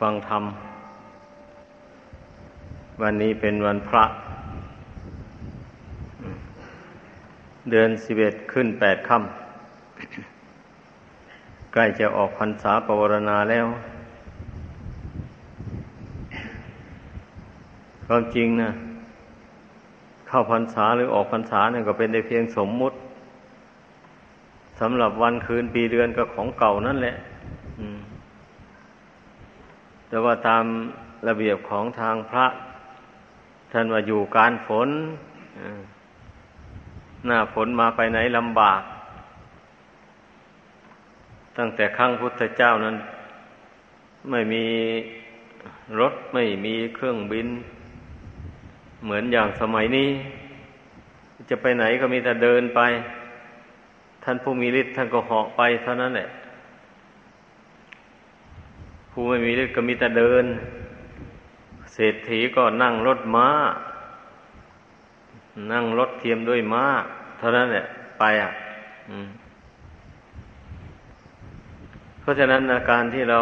ฟังธรรม วันนี้เป็นวันพระ เดือนสิบเอ็ดขึ้นแปดค่ำใกล้จะออกพรรษาปวารณาแล้ว ความจริงนะเข้าพรรษาหรือออกพรรษาเนี่ยก็เป็นได้เพียงสมมุติสำหรับวันคืนปีเดือนก็ของเก่านั่นแหละ แต่ว่าตามระเบียบของทางพระ ท่านว่าอยู่การฝนหน้าฝนมาไปไหนลำบาก ตั้งแต่ครั้งพุทธเจ้านั้น ไม่มีรถไม่มีเครื่องบิน เหมือนอย่างสมัยนี้ จะไปไหนก็มีแต่เดินไป ท่านผู้มีฤทธิ์ท่านก็เหาะไปเท่านั้นแหละ ผู้ไม่มีฤทธิ์ก็มีแต่เดิน เศรษฐีก็นั่งรถม้า นั่งรถเทียมด้วยม้า เท่านั้นแหละไปอะเพราะฉะนั้นอาการที่เรา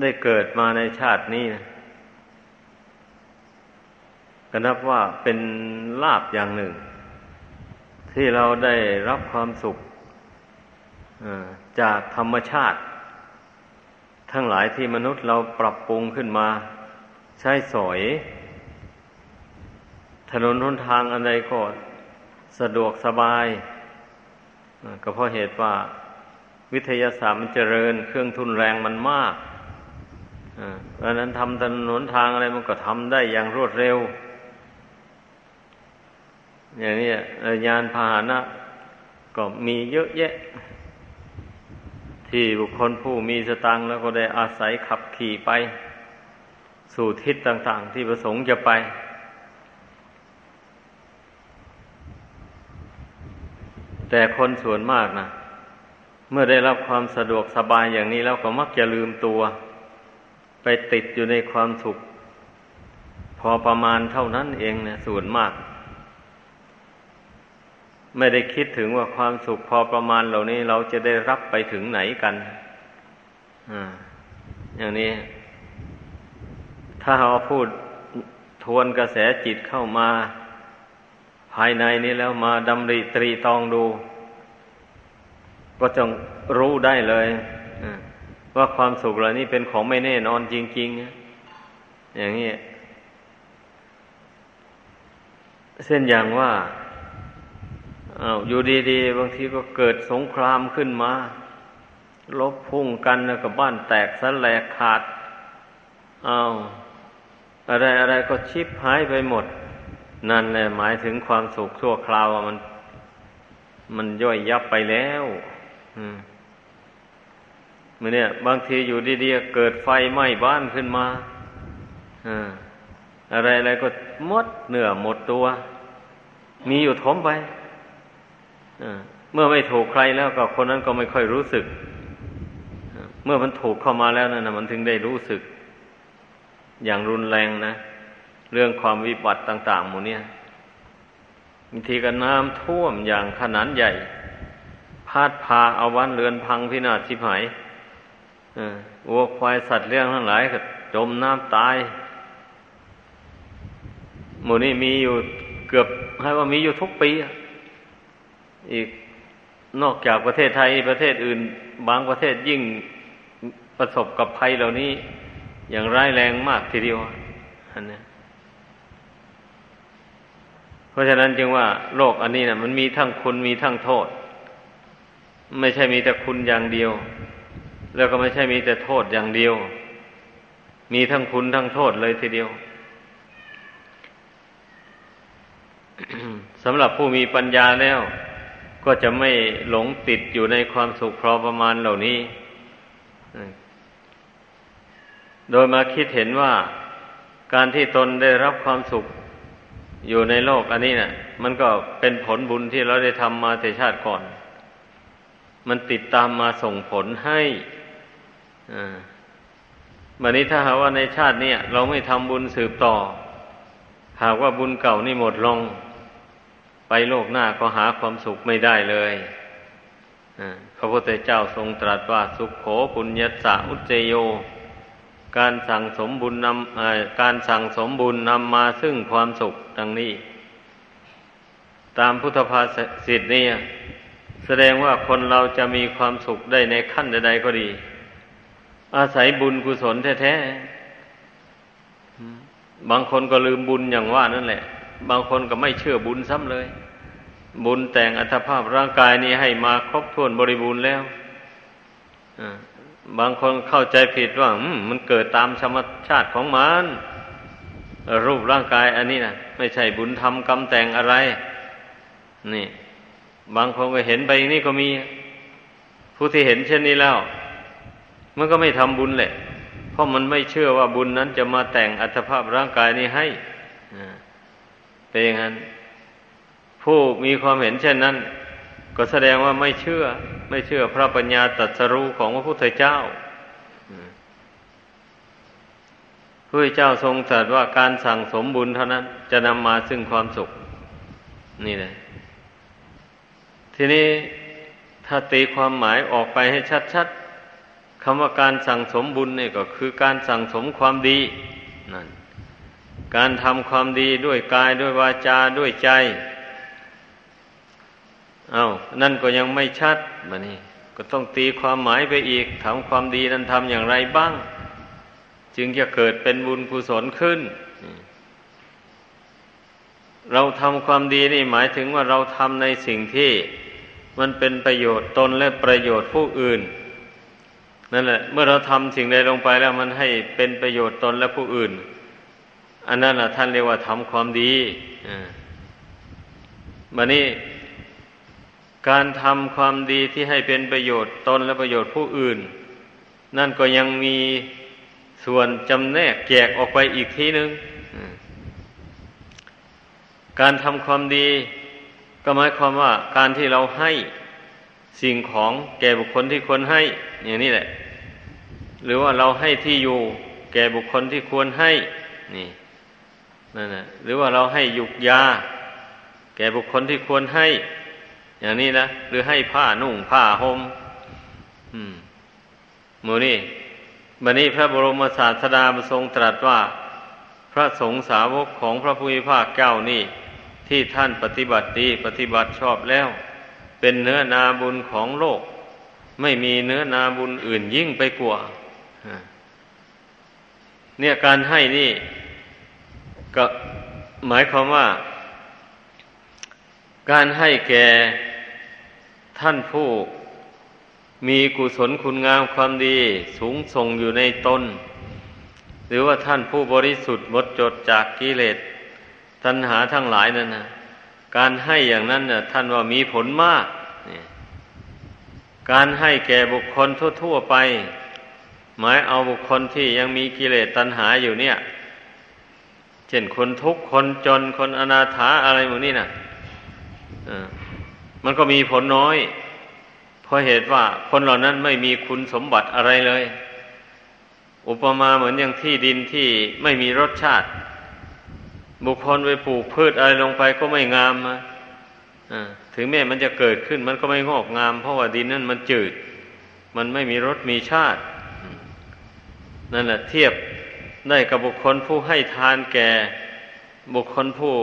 ได้เกิดมาในชาตินี้นะก็นับว่าเป็นลาบอย่างหนึ่ง ที่เราได้รับความสุขจากธรรมชาติ ทั้งหลายที่มนุษย์เราปรับปรุงขึ้นมา ใช้สอย ถนนหนทางอะไรก็สะดวกสบาย ก็เพราะเหตุว่า วิทยาศาสตร์มันเจริญ เครื่องทุนแรงมันมากเพราะนั้นทำถนนหนทางอะไรมันก็ทำได้อย่างรวดเร็ว อย่างนี้ยานพาหนะก็มีเยอะแยะ ที่บุคคลผู้มีสตังแล้วก็ได้อาศัยขับขี่ไป สู่ทิศต่าง ๆ ที่ประสงค์จะไป แต่คนส่วนมากนะเมื่อได้รับความสะดวกสบายอย่างนี้แล้วก็มักจะลืมตัว ไปติดอยู่ในความสุข พอประมาณเท่านั้นเองนะส่วนมาก ไม่ได้คิดถึงว่าความสุขพอประมาณเหล่านี้เราจะได้รับไปถึงไหนกันออย่างนี้ ถ้าเราพูดทวนกระแสจิตเข้ามา ภายในนี้แล้วมาดำริตรีตองดู ก็จงรู้ได้เลยว่าความสุขเหล่านี้เป็นของไม่แน่นอนจริง ๆ อย่างนี้เช่นอย่างว่า อาอยู่ดีๆ บางทีก็เกิดสงครามขึ้นมา ลบพุ่งกันแล้วก็บ้านแตกสลายขาดอา้าวอะไรอะไรก็ชิบหายไปหมด นั่นแหละหมายถึงความสุขชั่วคราวมัน มันย่อยยับไปแล้ว อืมเมื่อเนี่ย บางทีอยู่ดีๆเกิดไฟไหม้บ้านขึ้นมาอ่าอะไรอะไรก็หมดเหนื้อหมดตัว มีอยู่ทมไป เมื่อไม่ถูกใครแล้วก็คนนั้นก็ไม่ค่อยรู้สึก เมื่อมันถูกเข้ามาแล้วนั่นนะมันถึงได้รู้สึก อย่างรุนแรงนะ เรื่องความวิบัติต่าง ๆ หมดเนี่ยบางทีก็น้ำท่วมอย่างขนาดใหญ่ พาดพาเอาวันเรือนพังพินาศชิบหายวัวควายสัตว์เลี้ยงทั้งหลายก็จมน้ำตาย หมู่นี้มีอยู่เกือบให้ว่ามีอยู่ทุกปีอี อีกนอกจากประเทศไทยประเทศอื่น บางประเทศยิ่งประสบกับภัยเหล่านี้ อย่างร้ายแรงมากทีเดียวอันนี้เพราะฉะนั้นจึงว่าโลกอันนี้นะมันมีทั้งคุณมีทั้งโทษ ไม่ใช่มีแต่คุณอย่างเดียว แล้วก็ไม่ใช่มีแต่โทษอย่างเดียว มีทั้งคุณทั้งโทษเลยทีเดียวสำหรับผู้มีปัญญาแล้ว ก็จะไม่หลงติดอยู่ในความสุขพอประมาณเหล่านี้ โดยมาคิดเห็นว่าการที่ตนได้รับความสุขอยู่ในโลกอันนี้นะ่ะ มันก็เป็นผลบุญที่เราได้ทำมาแต่ชาติก่อน มันติดตามมาส่งผลให้บันนี้ถ้าหากว่าในชาตินี้เราไม่ทำบุญสืบต่อ หากว่าบุญเก่านี่หมดลง ไปโลกหน้าก็หาความสุขไม่ได้เลยพระพุทธเจ้าทรงตรัสว่าสุขโขปุญญสะอุจเจโย การสั่งสมบุญนำการสั่งสมบุญนำมาซึ่งความสุขดังนี้ ตามพุทธภาษิตนี่แสดงว่าคนเราจะมีความสุขได้ในขั้นใดๆก็ดี อาศัยบุญกุศลแท้ๆบางคนก็ลืมบุญอย่างว่านั่นแหละ บางคนก็ไม่เชื่อบุญซ้ำเลย บุญแต่งอัตภาพร่างกายนี้ให้มาครบถ้วนบริบูรณ์แล้วบางคนเข้าใจผิดว่ามันเกิดตามธรรมชาติของมันรูปร่างกายอันนี้นะไม่ใช่บุญทำกรรมแต่งอะไร นี่ บางคนก็เห็นไปนี่ก็มี ผู้ที่เห็นเช่นนี้แล้ว มันก็ไม่ทำบุญแหละ เพราะมันไม่เชื่อว่าบุญนั้นจะมาแต่งอัตภาพร่างกายนี้ให้ เป็นอย่างนั้น ผู้มีความเห็นเช่นนั้น ก็แสดงว่าไม่เชื่อ ไม่เชื่อพระปัญญาตรัสรู้ของพระพุทธเจ้าพระเจ้าทรงตรัสว่าการสั่งสมบุญเท่านั้น จะนำมาซึ่งความสุข นี่แหละทีนี้ถ้าตีความหมายออกไปให้ชัดๆคำว่าการสั่งสมบุญนี่ก็คือการสั่งสมความดี การทำความดีด้วยกายด้วยวาจาด้วยใจ เอา้านั่นก็ยังไม่ชัดมานี่ก็ต้องตีความหมายไปอีกทำความดีนั้นทำอย่างไรบ้าง จึงจะเกิดเป็นบุญกุศลขึ้น เราทำความดีนี่หมายถึงว่าเราทำในสิ่งที่มันเป็นประโยชน์ตนและประโยชน์ผู้อื่น นั่นแหละ เมื่อเราทำสิ่งใดลงไปแล้วมันให้เป็นประโยชน์ตนและผู้อื่น อันนั้นแหละท่านเรียกว่าทำความดีอ่าบันี้การทำความดีที่ให้เป็นประโยชน์ตนและประโยชน์ผู้อื่น นั่นก็ยังมีส่วนจำแนกแจกออกไปอีกทีหนึ่งการทำความดีก็หมายความว่าการที่เราให้สิ่งของแก่บุคคลที่ควรให้ อย่างนี้แหละ หรือว่าเราให้ที่อยู่แก่บุคคลที่ควรให้ นี่ นั่นนะหรือว่าเราให้ยุกยา แก่บุคคลที่ควรให้ อย่างนี้นะหรือให้ผ้านุ่งผ้าหม่มอืมมูนี่บันนี้พระบรมศาสดาทรงตรัสว่า พระสงฆ์สาวกของพระพุทธภาคเจ้านี่ ที่ท่านปฏิบัติดีปฏิบัติชอบแล้ว เป็นเนื้อนาบุญของโลก ไม่มีเนื้อนาบุญอื่นยิ่งไปกว่าเนี่ยการให้นี่ ก็หมายความว่า การให้แก่ท่านผู้มีกุศลคุณงามความดีสูงส่งอยู่ในตนหรือว่าท่านผู้บริสุทธิ์หมดจดจากกิเลสตัณหาทั้งหลายนั่นนะการให้อย่างนั้นน่ะท่านว่ามีผลมาก การให้แก่บุคคลทั่ว ๆไป หมายเอาบุคคลที่ยังมีกิเลสตัณหาอยู่เนี่ย ช่นคนทุกข์คนจนคนอนาถาอะไรหมดนี่นะ่ะมันก็มีผลน้อย เพราะเหตุว่าคนเหล่านั้นไม่มีคุณสมบัติอะไรเลย อุปมาเหมือนอย่างที่ดินที่ไม่มีรสชาติ บุคคลไปปลูกพืชอะไรลงไปก็ไม่งามมาถึงแม้มันจะเกิดขึ้นมันก็ไม่งอกงาม เพราะว่าดินนั้นมันจืด มันไม่มีรสมีชาติ นั่นแหละเทียบ ได้กับบุคคลผู้ให้ทานแก่ บุคคลผู้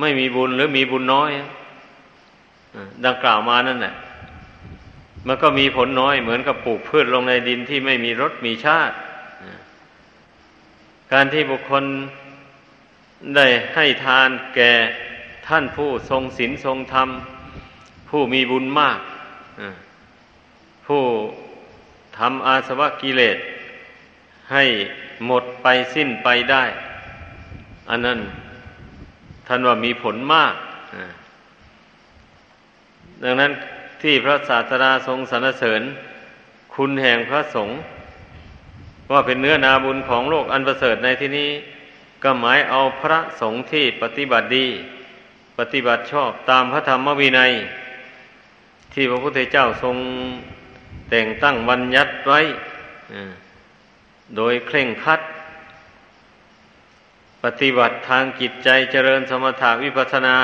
ไม่มีบุญหรือมีบุญน้อยดังกล่าวมานั่นแหละมันก็มีผลน้อยเหมือนกับปลูกพืชลงในดินที่ไม่มีรสมีชาติ การที่บุคคลได้ให้ทานแก่ท่านผู้ทรงศีลทรงธรรม ผู้มีบุญมาก ผู้ทำอาสวะกิเลสให้ หมดไปสิ้นไปได้ อันนั้นท่านว่ามีผลมาก ดังนั้นที่พระศาสดาทรงสรรเสริญ คุณแห่งพระสงฆ์ว่าเป็นเนื้อนาบุญของโลกอันประเสริฐในที่นี้ ก็หมายเอาพระสงฆ์ที่ปฏิบัติดี ปฏิบัติชอบตามพระธรรมวินัย ที่พระพุทธเจ้าทรงแต่งตั้งวันยัดไว้ โดยเคร่งคัด ปฏิบัติทางจิตใจเจริญสมถาวิปัสนา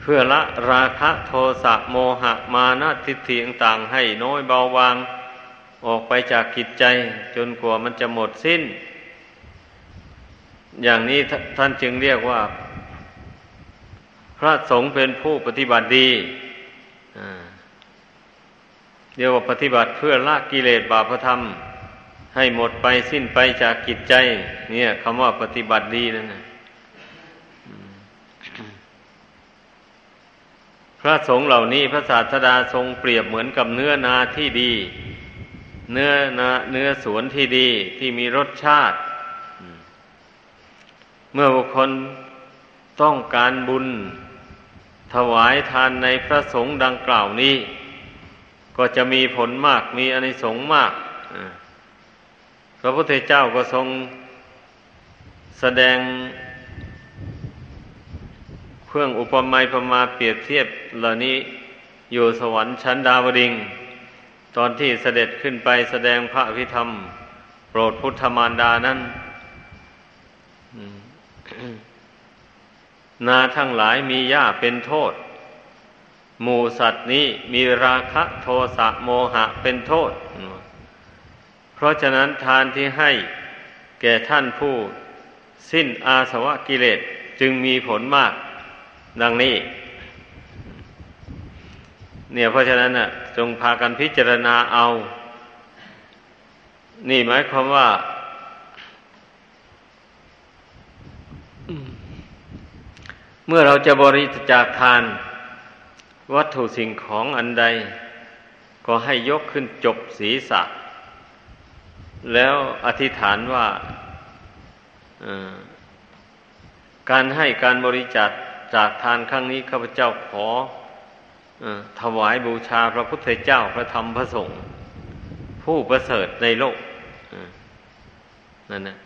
เพื่อละราคะโทสะโมหะมานะทิฏฐิต่างให้น้อยเบาบาง ออกไปจากกิจใจจนกว่ามันจะหมดสิ้น อย่างนี้ท่านจึงเรียกว่า พระสงฆ์เป็นผู้ปฏิบัติดีเรียกว่าปฏิบัติเพื่อละกิเลสบาปธรรม ให้หมดไปสิ้นไปจากกิจใจ เนี่ยคำว่าปฏิบัติดีนั่นนะพระสงฆ์เหล่านี้พระศาสดาทรงเปรียบเหมือนกับเนื้อนาที่ดี เนื้อนาเนื้อสวนที่ดีที่มีรสชาติ เมื่อบุคคลต้องการบุญถวายทานในพระสงฆ์ดังกล่าวนี้ ก็จะมีผลมากมีอนิสงส์มาก พระพุทธเจ้าก็ทรงแสดงเครื่องอุปมาประมาเปรียบเทียบเหล่านี้อยู่สวรรค์ชั้นดาวดิง ตอนที่เสด็จขึ้นไปแสดงพระพิธรรม โปรดพุทธมารดานั้นนาทั้งหลายมีหญ้าเป็นโทษ หมูสัตว์นี้มีราคะโทสะโมหะเป็นโทษ เพราะฉะนั้นทานที่ให้แก่ท่านผู้สิ้นอาสวะกิเลสจึงมีผลมาก ดังนี้ เนี่ยเพราะฉะนั้นน่ะ จงพากันพิจารณาเอา นี่หมายความว่าเมื่อเราจะบริจาคทาน วัตถุสิ่งของอันใด ก็ให้ยกขึ้นจบศีรษะ แล้วอธิษฐานว่าการให้การบริจาคจากทานครั้งนี้ข้าพเจ้าขออถวายบูชาพระพุทธเจ้าพระธรรมพระสงฆ์ผู้ประเสริฐในโลกนั่นนะ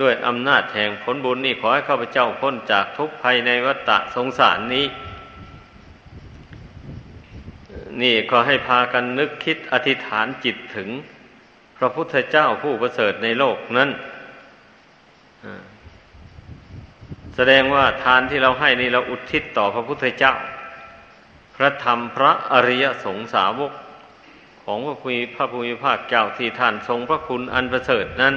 ด้วยอำนาจแห่งผลบุญนี่ขอให้ข้าพเจ้าพ้นจากทุกภัยในวัฏสงสารนี้ นี่ขอให้พากันนึกคิดอธิษฐานจิตถึง พระพุทธเจ้าผู้ประเสริฐในโลกนั้นแสดงว่าทานที่เราให้นี่เราอุทิศต่อพระพุทธเจ้า พระธรรมพระอริยสงสาวก ของพระพุทธพระภูมิภาคเจ้าที่ท่านทรงพระคุณอันประเสริฐนั้น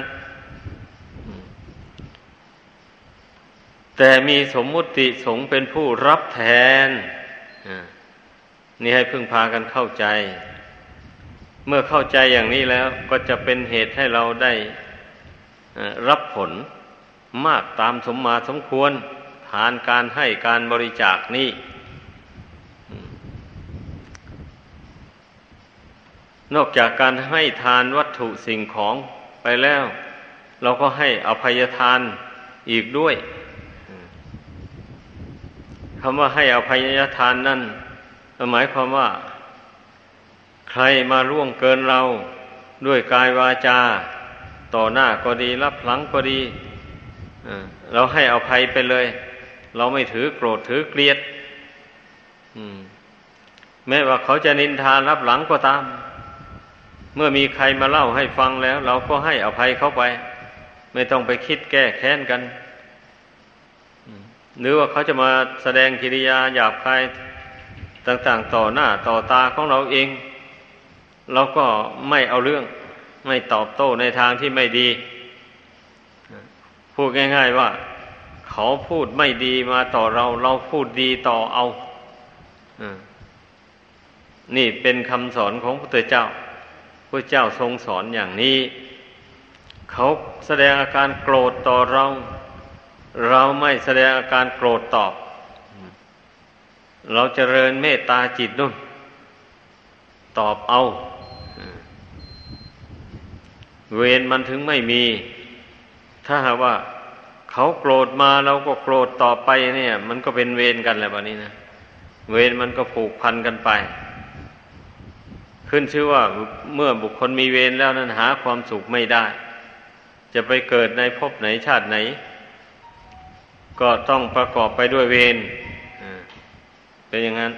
แต่มีสมมุติสงเป็นผู้รับแทนนี่ให้พึ่งพากันเข้าใจ เมื่อเข้าใจอย่างนี้แล้วก็จะเป็นเหตุให้เราได้รับผลมากตามสมมาสมควรทานการให้การบริจาคนี้ นอกจากการให้ทานวัตถุสิ่งของไปแล้ว เราก็ให้อภัยทานอีกด้วยคำว่าให้อภัยทานนั่นหมายความว่า ใครมาล่วงเกินเราด้วยกายวาจา ต่อหน้าก็ดีรับหลังก็ดีเราให้อภัยไปเลย เราไม่ถือโกรธถือเกลียดแม้ว่าเขาจะนินทารับหลังก็ตาม เมื่อมีใครมาเล่าให้ฟังแล้ว เราก็ให้อภัยเขาไป ไม่ต้องไปคิดแก้แค้นกันหรือว่าเขาจะมาแสดงกิริยาหยาบคายต่าง ๆ ต่อหน้าต่อตาของเราเอง เราก็ไม่เอาเรื่อง ไม่ตอบโต้ในทางที่ไม่ดี พูดง่าย ๆว่า เขาพูดไม่ดีมาต่อเรา เราพูดดีต่อเอานี่เป็นคำสอนของพระเจ้าพระเจ้าทรงสอนอย่างนี้ เขาแสดงอาการโกรธต่อเรา เราไม่แสดงอาการโกรธตอบ เราจเจริญเมตตาจิตนุ่นตอบเอา เวรมันถึงไม่มี ถ้าหากว่าเขาโกรธมาเราก็โกรธต่อไปเนี่ย มันก็เป็นเวรกันแหละแบบนี้นะเวรมันก็ผูกพันกันไป ขึ้นชื่อว่าเมื่อบุคคลมีเวรแล้วนั้นหาความสุขไม่ได้ จะไปเกิดในภพไหนชาติไหน ก็ต้องประกอบไปด้วยเวรเป็นอย่างนั้น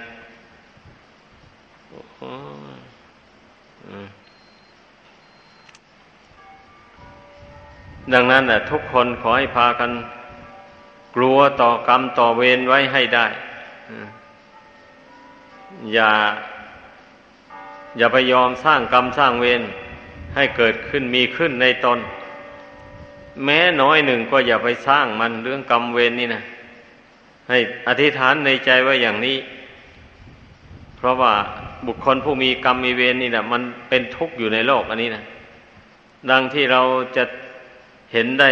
ดังนั้นแหละทุกคนขอให้พากัน กลัวต่อกรรมต่อเวรไว้ให้ได้ อย่า อย่าไปยอมสร้างกรรมสร้างเวรให้เกิดขึ้นมีขึ้นในตน แม้น้อยหนึ่งก็อย่าไปสร้างมันเรื่องกรรมเวรนนี่นะให้อธิษฐานในใจไว้อย่างนี้ เพราะว่าบุคคลผู้มีกรรมมีเวรนี่นะมันเป็นทุกข์อยู่ในโลกอันนี้นะดังที่เราจะ ห็นได้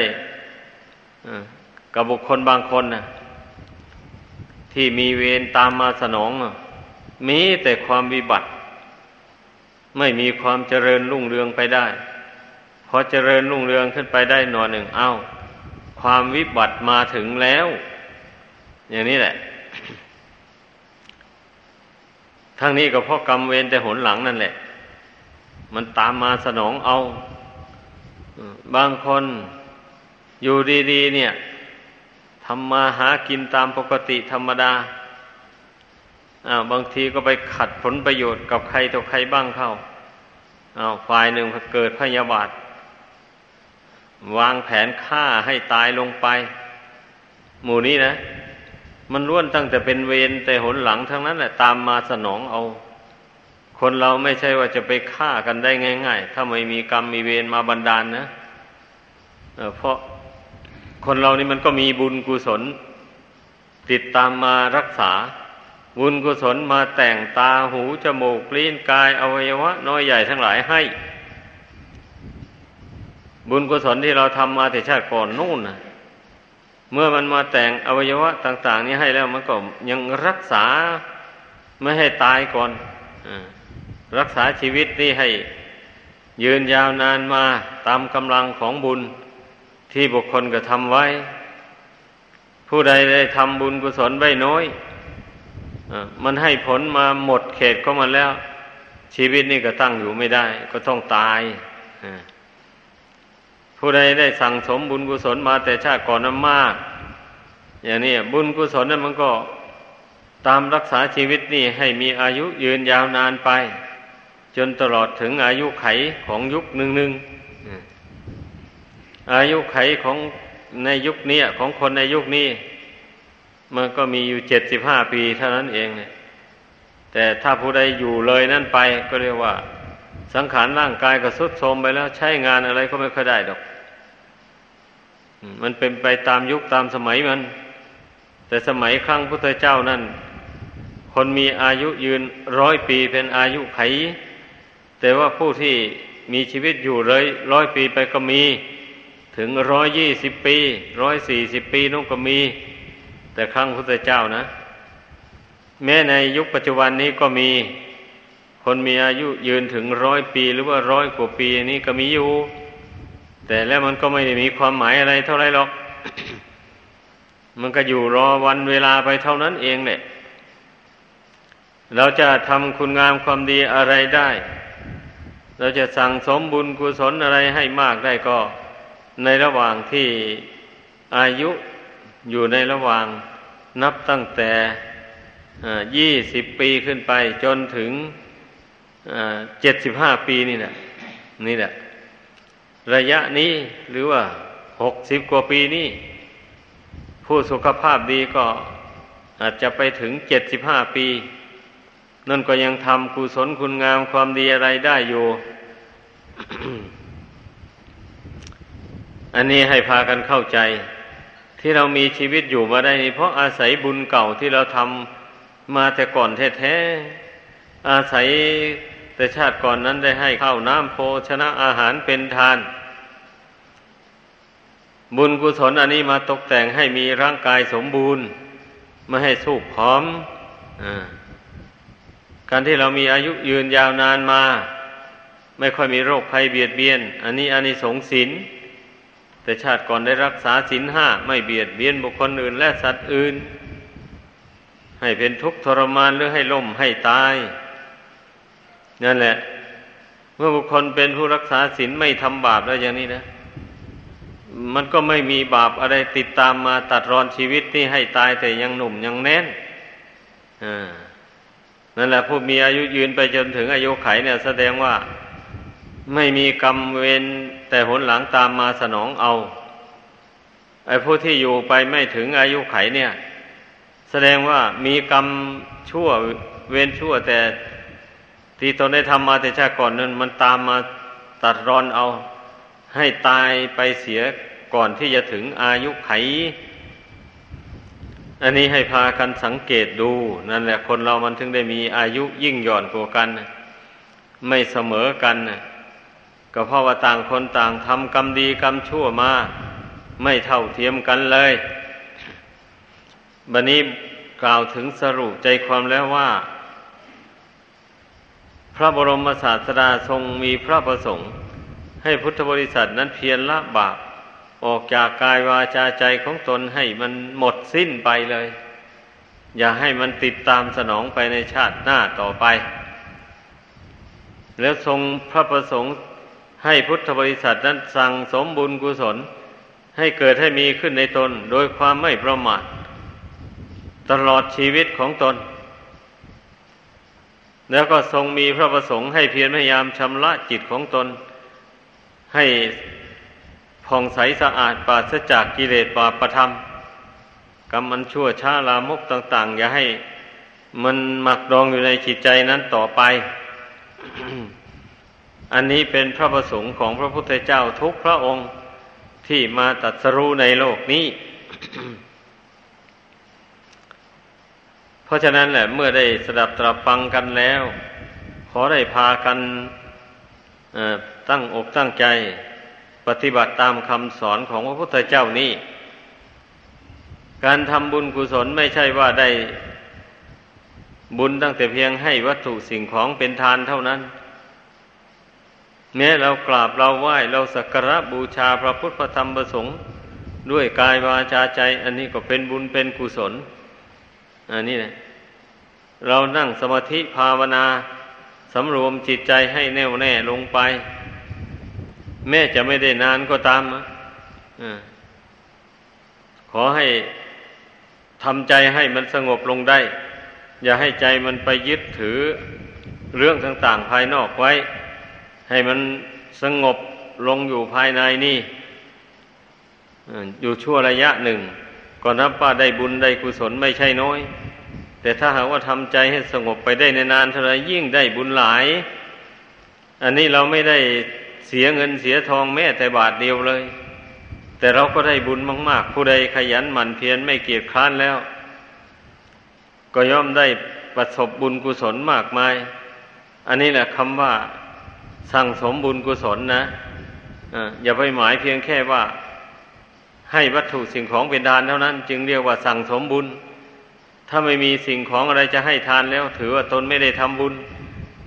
กับบุคคลบางคนนะที่มีเวรตามมาสนอง มีแต่ความวิบัติ ไม่มีความเจริญรุ่งเรืองไปได้พอเจริญรุ่งเรืองขึ้นไปได้หน่อหนึ่งเอา้า ความวิบัติมาถึงแล้ว อย่างนี้แหละ ทั้งนี้ก็เพราะกรรมเวรแต่หนหลังนั่นแหละ มันตามมาสนองเอา บางคนอยู่ดีๆเนี่ยทำมาหากินตามปกติธรรมดาอาบางทีก็ไปขัดผลประโยชน์กับใครต่อใครบ้างเข้าอาฝ่ายหนึ่งเกิดพยาบาท วางแผนฆ่าให้ตายลงไป หมู่นี้นะ มันล้วนตั้งแต่เป็นเวรแต่หนหลังทั้งนั้นแหละตามมาสนองเอา คนเราไม่ใช่ว่าจะไปฆ่ากันได้ง่าย ๆ ถ้าไม่มีกรรมมีเวรมาบันดาลนะเพราะคนเรานี่มันก็มีบุญกุศล ติดตามมารักษา บุญกุศลมาแต่งตาหูจมูกลิ้นกายอวัยวะ น้อยใหญ่ทั้งหลายให้ บุญกุศลที่เราทำมาแต่ชาติก่อนนู่นนะเมื่อมันมาแต่งอวัยวะต่าง ๆ นี้ให้แล้วมันก็ยังรักษาไม่ให้ตายก่อนอ รักษาชีวิตนี่ให้ยืนยาวนานมาตามกำลังของบุญที่บุคคลกระทำไว้ ผู้ใดได้ทำบุญกุศลไว้น้อยอมันให้ผลมาหมดเขตของมันแล้ว ชีวิตนี่ก็ตั้งอยู่ไม่ได้ ก็ต้องตายผู้ใดได้สั่งสมบุญกุศลมาแต่ชาติก่อนนั้นมาก อย่างนี้บุญกุศลนั้นมันก็ตามรักษาชีวิตนี่ให้มีอายุยืนยาวนานไป จนตลอดถึงอายุไขของยุคหนึ่งหนึ่งอายุไขของในยุคนี้ของคนในยุคนี้ มันก็มีอยู่เจ็ดสิบห้าปีเท่านั้นเองเนี่ยแต่ถ้าผู้ใดอยู่เลยนั่นไปก็เรียกว่า สังขารร่างกายก็สุดโทรมไปแล้วใช้งานอะไรก็ไม่ค่อยได้ดอก มันเป็นไปตามยุคตามสมัยมัน แต่สมัยครั้งพุทธเจ้านั่นคนมีอายุยืนร้อยปีเป็นอายุไข แต่ว่าผู้ที่มีชีวิตอยู่เลยร้อยปีไปก็มี ถึงร้อยยี่สิบปีร้อยสี่สิบปีนู่นก็มี แต่ครั้งพุทธเจ้านะ แม้ในยุคปัจจุบันนี้ก็มี คนมีอายุยืนถึงร้อยปีหรือว่าร้อยกว่าปีนี้ก็มีอยู่ แต่แล้วมันก็ไม่ได้มีความหมายอะไรเท่าไรหรอก มันก็อยู่รอวันเวลาไปเท่านั้นเองเนี่ยเราจะทำคุณงามความดีอะไรได้ เราจะสั่งสมบุญกุศลอะไรให้มากได้ก็ในระหว่างที่อายุอยู่ในระหว่างนับตั้งแต่ยี่สิบปีขึ้นไปจนถึงเจ็ดสิบห้าปีนี่แหละนี่แหละระยะนี้หรือว่าหกสิบกว่าปีนี้ผู้สุขภาพดีก็อาจจะไปถึงเจ็ดสิบห้าปี นั่นก็ยังทำกุศลคุณงามความดีอะไรได้อยู่ อันนี้ให้พากันเข้าใจ ที่เรามีชีวิตอยู่มาได้นี่เพราะอาศัยบุญเก่าที่เราทำมาแต่ก่อนแท้ๆอาศัยแต่ชาติก่อนนั้นได้ให้ข้าวน้ำโภชนะอาหารเป็นทาน บุญกุศลอันนี้มาตกแต่งให้มีร่างกายสมบูรณ์ ไม่ให้สูบพร้อมอ การที่เรามีอายุยืนยาวนานมา ไม่ค่อยมีโรคภัยเบียดเบียน อันนี้อันนี้สงสินแต่ชาติก่อนได้รักษาศีลห้าไม่เบียดเบียนบุคคลอื่น และสัตว์อื่น ให้เป็นทุกข์ทรมานหรือให้ล่มให้ตายนั่นแหละ เมื่อบุคคลเป็นผู้รักษาศีลไม่ทำบาปแล้วอย่างนี้นะ มันก็ไม่มีบาปอะไรติดตามมาตัดรอนชีวิตที่ให้ตายแต่ยังหนุ่มยังแน่น นั่นแหละผู้มีอายุยืนไปจนถึงอายุไขเนี่ยแสดงว่าไม่มีกรรมเวรแต่ผลหลังตามมาสนองเอา ไอ้ผู้ที่อยู่ไปไม่ถึงอายุไขเนี่ย แสดงว่ามีกรรมชั่วเวรชั่วแต่ที่ตนได้ทำมาแต่ชาติก่อนนั้นมันตามมาตัดรอนเอา ให้ตายไปเสียก่อนที่จะถึงอายุไข อันนี้ให้พากันสังเกตดู นั่นแหละคนเรามันถึงได้มีอายุยิ่งหย่อนกว่ากัน ไม่เสมอกันก็เพราะว่าต่างคนต่างทำกรรมดีกรรมชั่วมาไม่เท่าเทียมกันเลย บันนี้กล่าวถึงสรุปใจความแล้วว่า พระบรมศาสดาทรงมีพระประสงค์ ให้พุทธบริษัทนั้นเพียรละบาป ออกจากกายวาจาใจของตนให้มันหมดสิ้นไปเลย อย่าให้มันติดตามสนองไปในชาติหน้าต่อไป แล้วทรงพระประสงค์ให้พุทธบริษัทนั้นสั่งสมบุญกุศล ให้เกิดให้มีขึ้นในตนโดยความไม่ประมาทตลอดชีวิตของตน แล้วก็ทรงมีพระประสงค์ให้เพียรพยายามชำระจิตของตน ให้ ผ่องใสสะอาดปราศจากกิเลสบาประธรรมกรรมมันชั่วช้าลามกต่าง ๆ อย่าให้มันหมักดองอยู่ในจิตใจนั้นต่อไป อันนี้เป็นพระประสงค์ของพระพุทธเจ้าทุกพระองค์ที่มาตัดสรู้ในโลกนี้ เพราะฉะนั้นแหละเมื่อได้สดับตรับฟังกันแล้ว ขอได้พากันตั้งอกตั้งใจ ปฏิบัติตามคำสอนของพระพุทธเจ้านี้ การทำบุญกุศลไม่ใช่ว่าได้บุญตั้งแต่เพียงให้วัตถุสิ่งของเป็นทานเท่านั้นแม้เรากราบเราไหว้เราสักการะบูชาพระพุทธพระธรรมประสงค์ ด้วยกายวาจาใจ อันนี้ก็เป็นบุญเป็นกุศล อันนี้นะเรานั่งสมาธิภาวนาสำรวมจิตใจให้แน่วแน่ลงไป แม้จะไม่ได้นานก็ตามอขอให้ทำใจให้มันสงบลงได้ อย่าให้ใจมันไปยึดถือเรื่องต่าง ๆ ภายนอกไว้ ให้มันสงบลงอยู่ภายในนี่อยู่ชั่วระยะหนึ่ง ก็นับว่าได้บุญได้กุศลไม่ใช่น้อย แต่ถ้าหากว่าทำใจให้สงบไปได้ในนานเท่าไรยิ่งได้บุญหลาย อันนี้เราไม่ได้ เสียเงินเสียทองแม้แต่บาทเดียวเลย แต่เราก็ได้บุญมาก ๆ ผู้ใดขยันหมั่นเพียรไม่เกียจคร้านแล้ว ก็ย่อมได้ประสบบุญกุศลมากมาย อันนี้แหละคำว่าสั่งสมบุญกุศลนะออย่าไปหมายเพียงแค่ว่า ให้วัตถุสิ่งของเป็นทานเท่านั้น จึงเรียกว่าสั่งสมบุญ ถ้าไม่มีสิ่งของอะไรจะให้ทานแล้ว ถือว่าตนไม่ได้ทำบุญ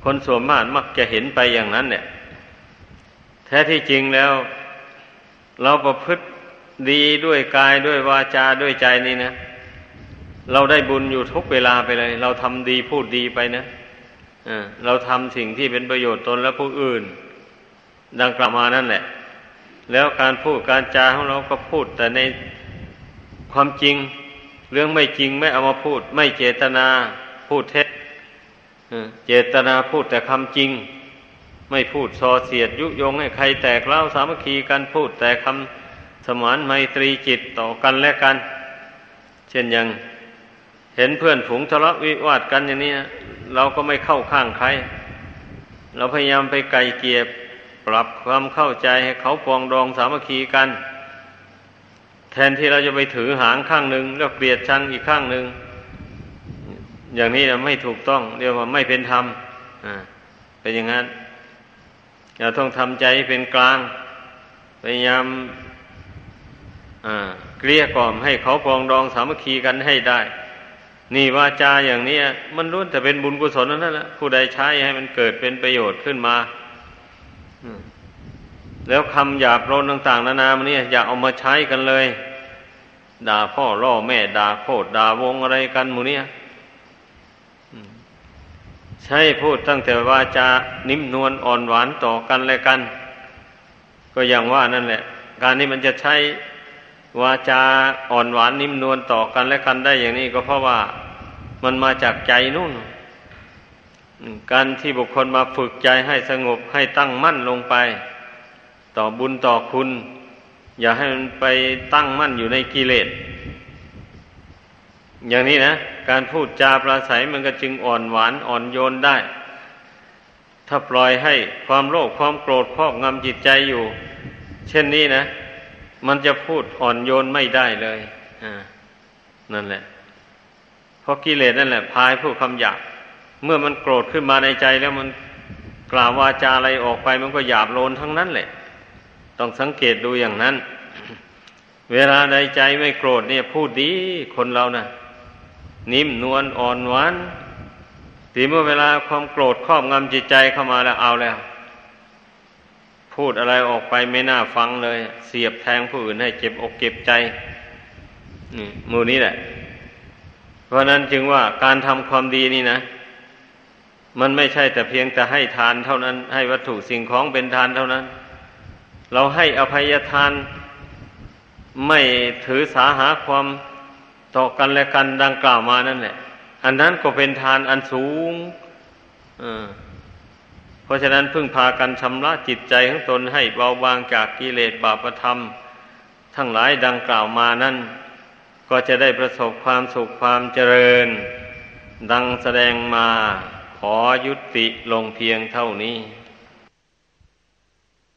คนส่วนมากมักจะเห็นไปอย่างนั้นเนี่ย แท้ที่จริงแล้ว เราประพฤติดีด้วยกายด้วยวาจาด้วยใจนี่นะ เราได้บุญอยู่ทุกเวลาไปเลย เราทำดีพูดดีไปนะเราทำสิ่งที่เป็นประโยชน์ตนและผู้อื่น ดังกล่าวมานั่นแหละ แล้วการพูดการจาของเราก็พูด แต่ในความจริง เรื่องไม่จริงไม่เอามาพูด ไม่เจตนาพูดเท็จเจตนาพูดแต่คำจริง ไม่พูดส่อเสียดยุยงให้ใครแตกเล่าสามัคคีกันพูดแต่คำสมานไมตรีจิตต่อกันและกัน เช่นอย่างเห็นเพื่อนฝูงทะเลาะวิวาทกันอย่างนี้ เราก็ไม่เข้าข้างใคร เราพยายามไปไกลเกียบปรับความเข้าใจให้เขาปองดองสามัคคีกัน แทนที่เราจะไปถือหางข้างหนึ่งแล้วเกลียดชังอีกข้างหนึ่งอย่างนี้นะไม่ถูกต้องเรียกว่าไม่เป็นธรรมอ่าเป็นอย่างนั้น เราต้องทำใจเป็นกลาง พยายามเกลี้ยกล่อมให้เขาปองดองสามัคคีกันให้ได้ นี่วาจาอย่างนี้มันล้วนแต่เป็นบุญกุศลนั่นแหละผู้ใดใช้ให้มันเกิดเป็นประโยชน์ขึ้นมาแล้วคำหยาบโลนต่างๆนานามันนี่อย่าเอามาใช้กันเลย ด่าพ่อล่อแม่ด่าโคตรด่าวงอะไรกันหมูเนี่ย ใช่พูดตั้งแต่ว่าจะนิ่มนวลอ่อนหวานต่อกันและกัน ก็อย่างว่านั่นแหละ การนี้มันจะใช้วาจาอ่อนหวานนิ่มนวลต่อกันและกันได้อย่างนี้ก็เพราะว่ามันมาจากใจนู่น การที่บุคคลมาฝึกใจให้สงบให้ตั้งมั่นลงไป ต่อบุญต่อคุณ อย่าให้มันไปตั้งมั่นอยู่ในกิเลส อย่างนี้นะ การพูดจาปราศัยมันก็จึงอ่อนหวานอ่อนโยนได้ ถ้าปล่อยให้ความโลภความโกรธครอบงำจิตใจอยู่ เช่นนี้นะ มันจะพูดอ่อนโยนไม่ได้เลยนั่นแหละ เพราะกิเลสนั่นแหละ พายผู้คำหยาบเมื่อมันโกรธขึ้นมาในใจแล้วมันกล่าววาจาอะไรออกไป มันก็หยาบโลนทั้งนั้นแหละ ต้องสังเกตดูอย่างนั้น เวลาใดใจไม่โกรธเนี่ย พูดดีคนเรานะ่ะ นิ่มนวลอ่อนหวานทีเมื่อเวลาความโกรธครอบงำจิตใจเข้ามาแล้วเอาแล้ว พูดอะไรออกไปไม่น่าฟังเลย เสียบแทงผู้อื่นให้เจ็บอกเก็บใจนี่มูนี้แหละ เพราะนั้นจึงว่าการทำความดีนี่นะ มันไม่ใช่แต่เพียงแต่ให้ทานเท่านั้น ให้วัตถุสิ่งของเป็นทานเท่านั้น เราให้อภัยทานไม่ถือสาหาความ ต่อกันและกันดังกล่าวมานั่นแหละ อันนั้นก็เป็นทานอันสูงเพราะฉะนั้นพึ่งพากันชำระจิตใจของตนให้เบาบางจากกิเลสบาปธรรม ทั้งหลายดังกล่าวมานั่น ก็จะได้ประสบความสุขความเจริญ ดังแสดงมาขอยุติลงเพียงเท่านี้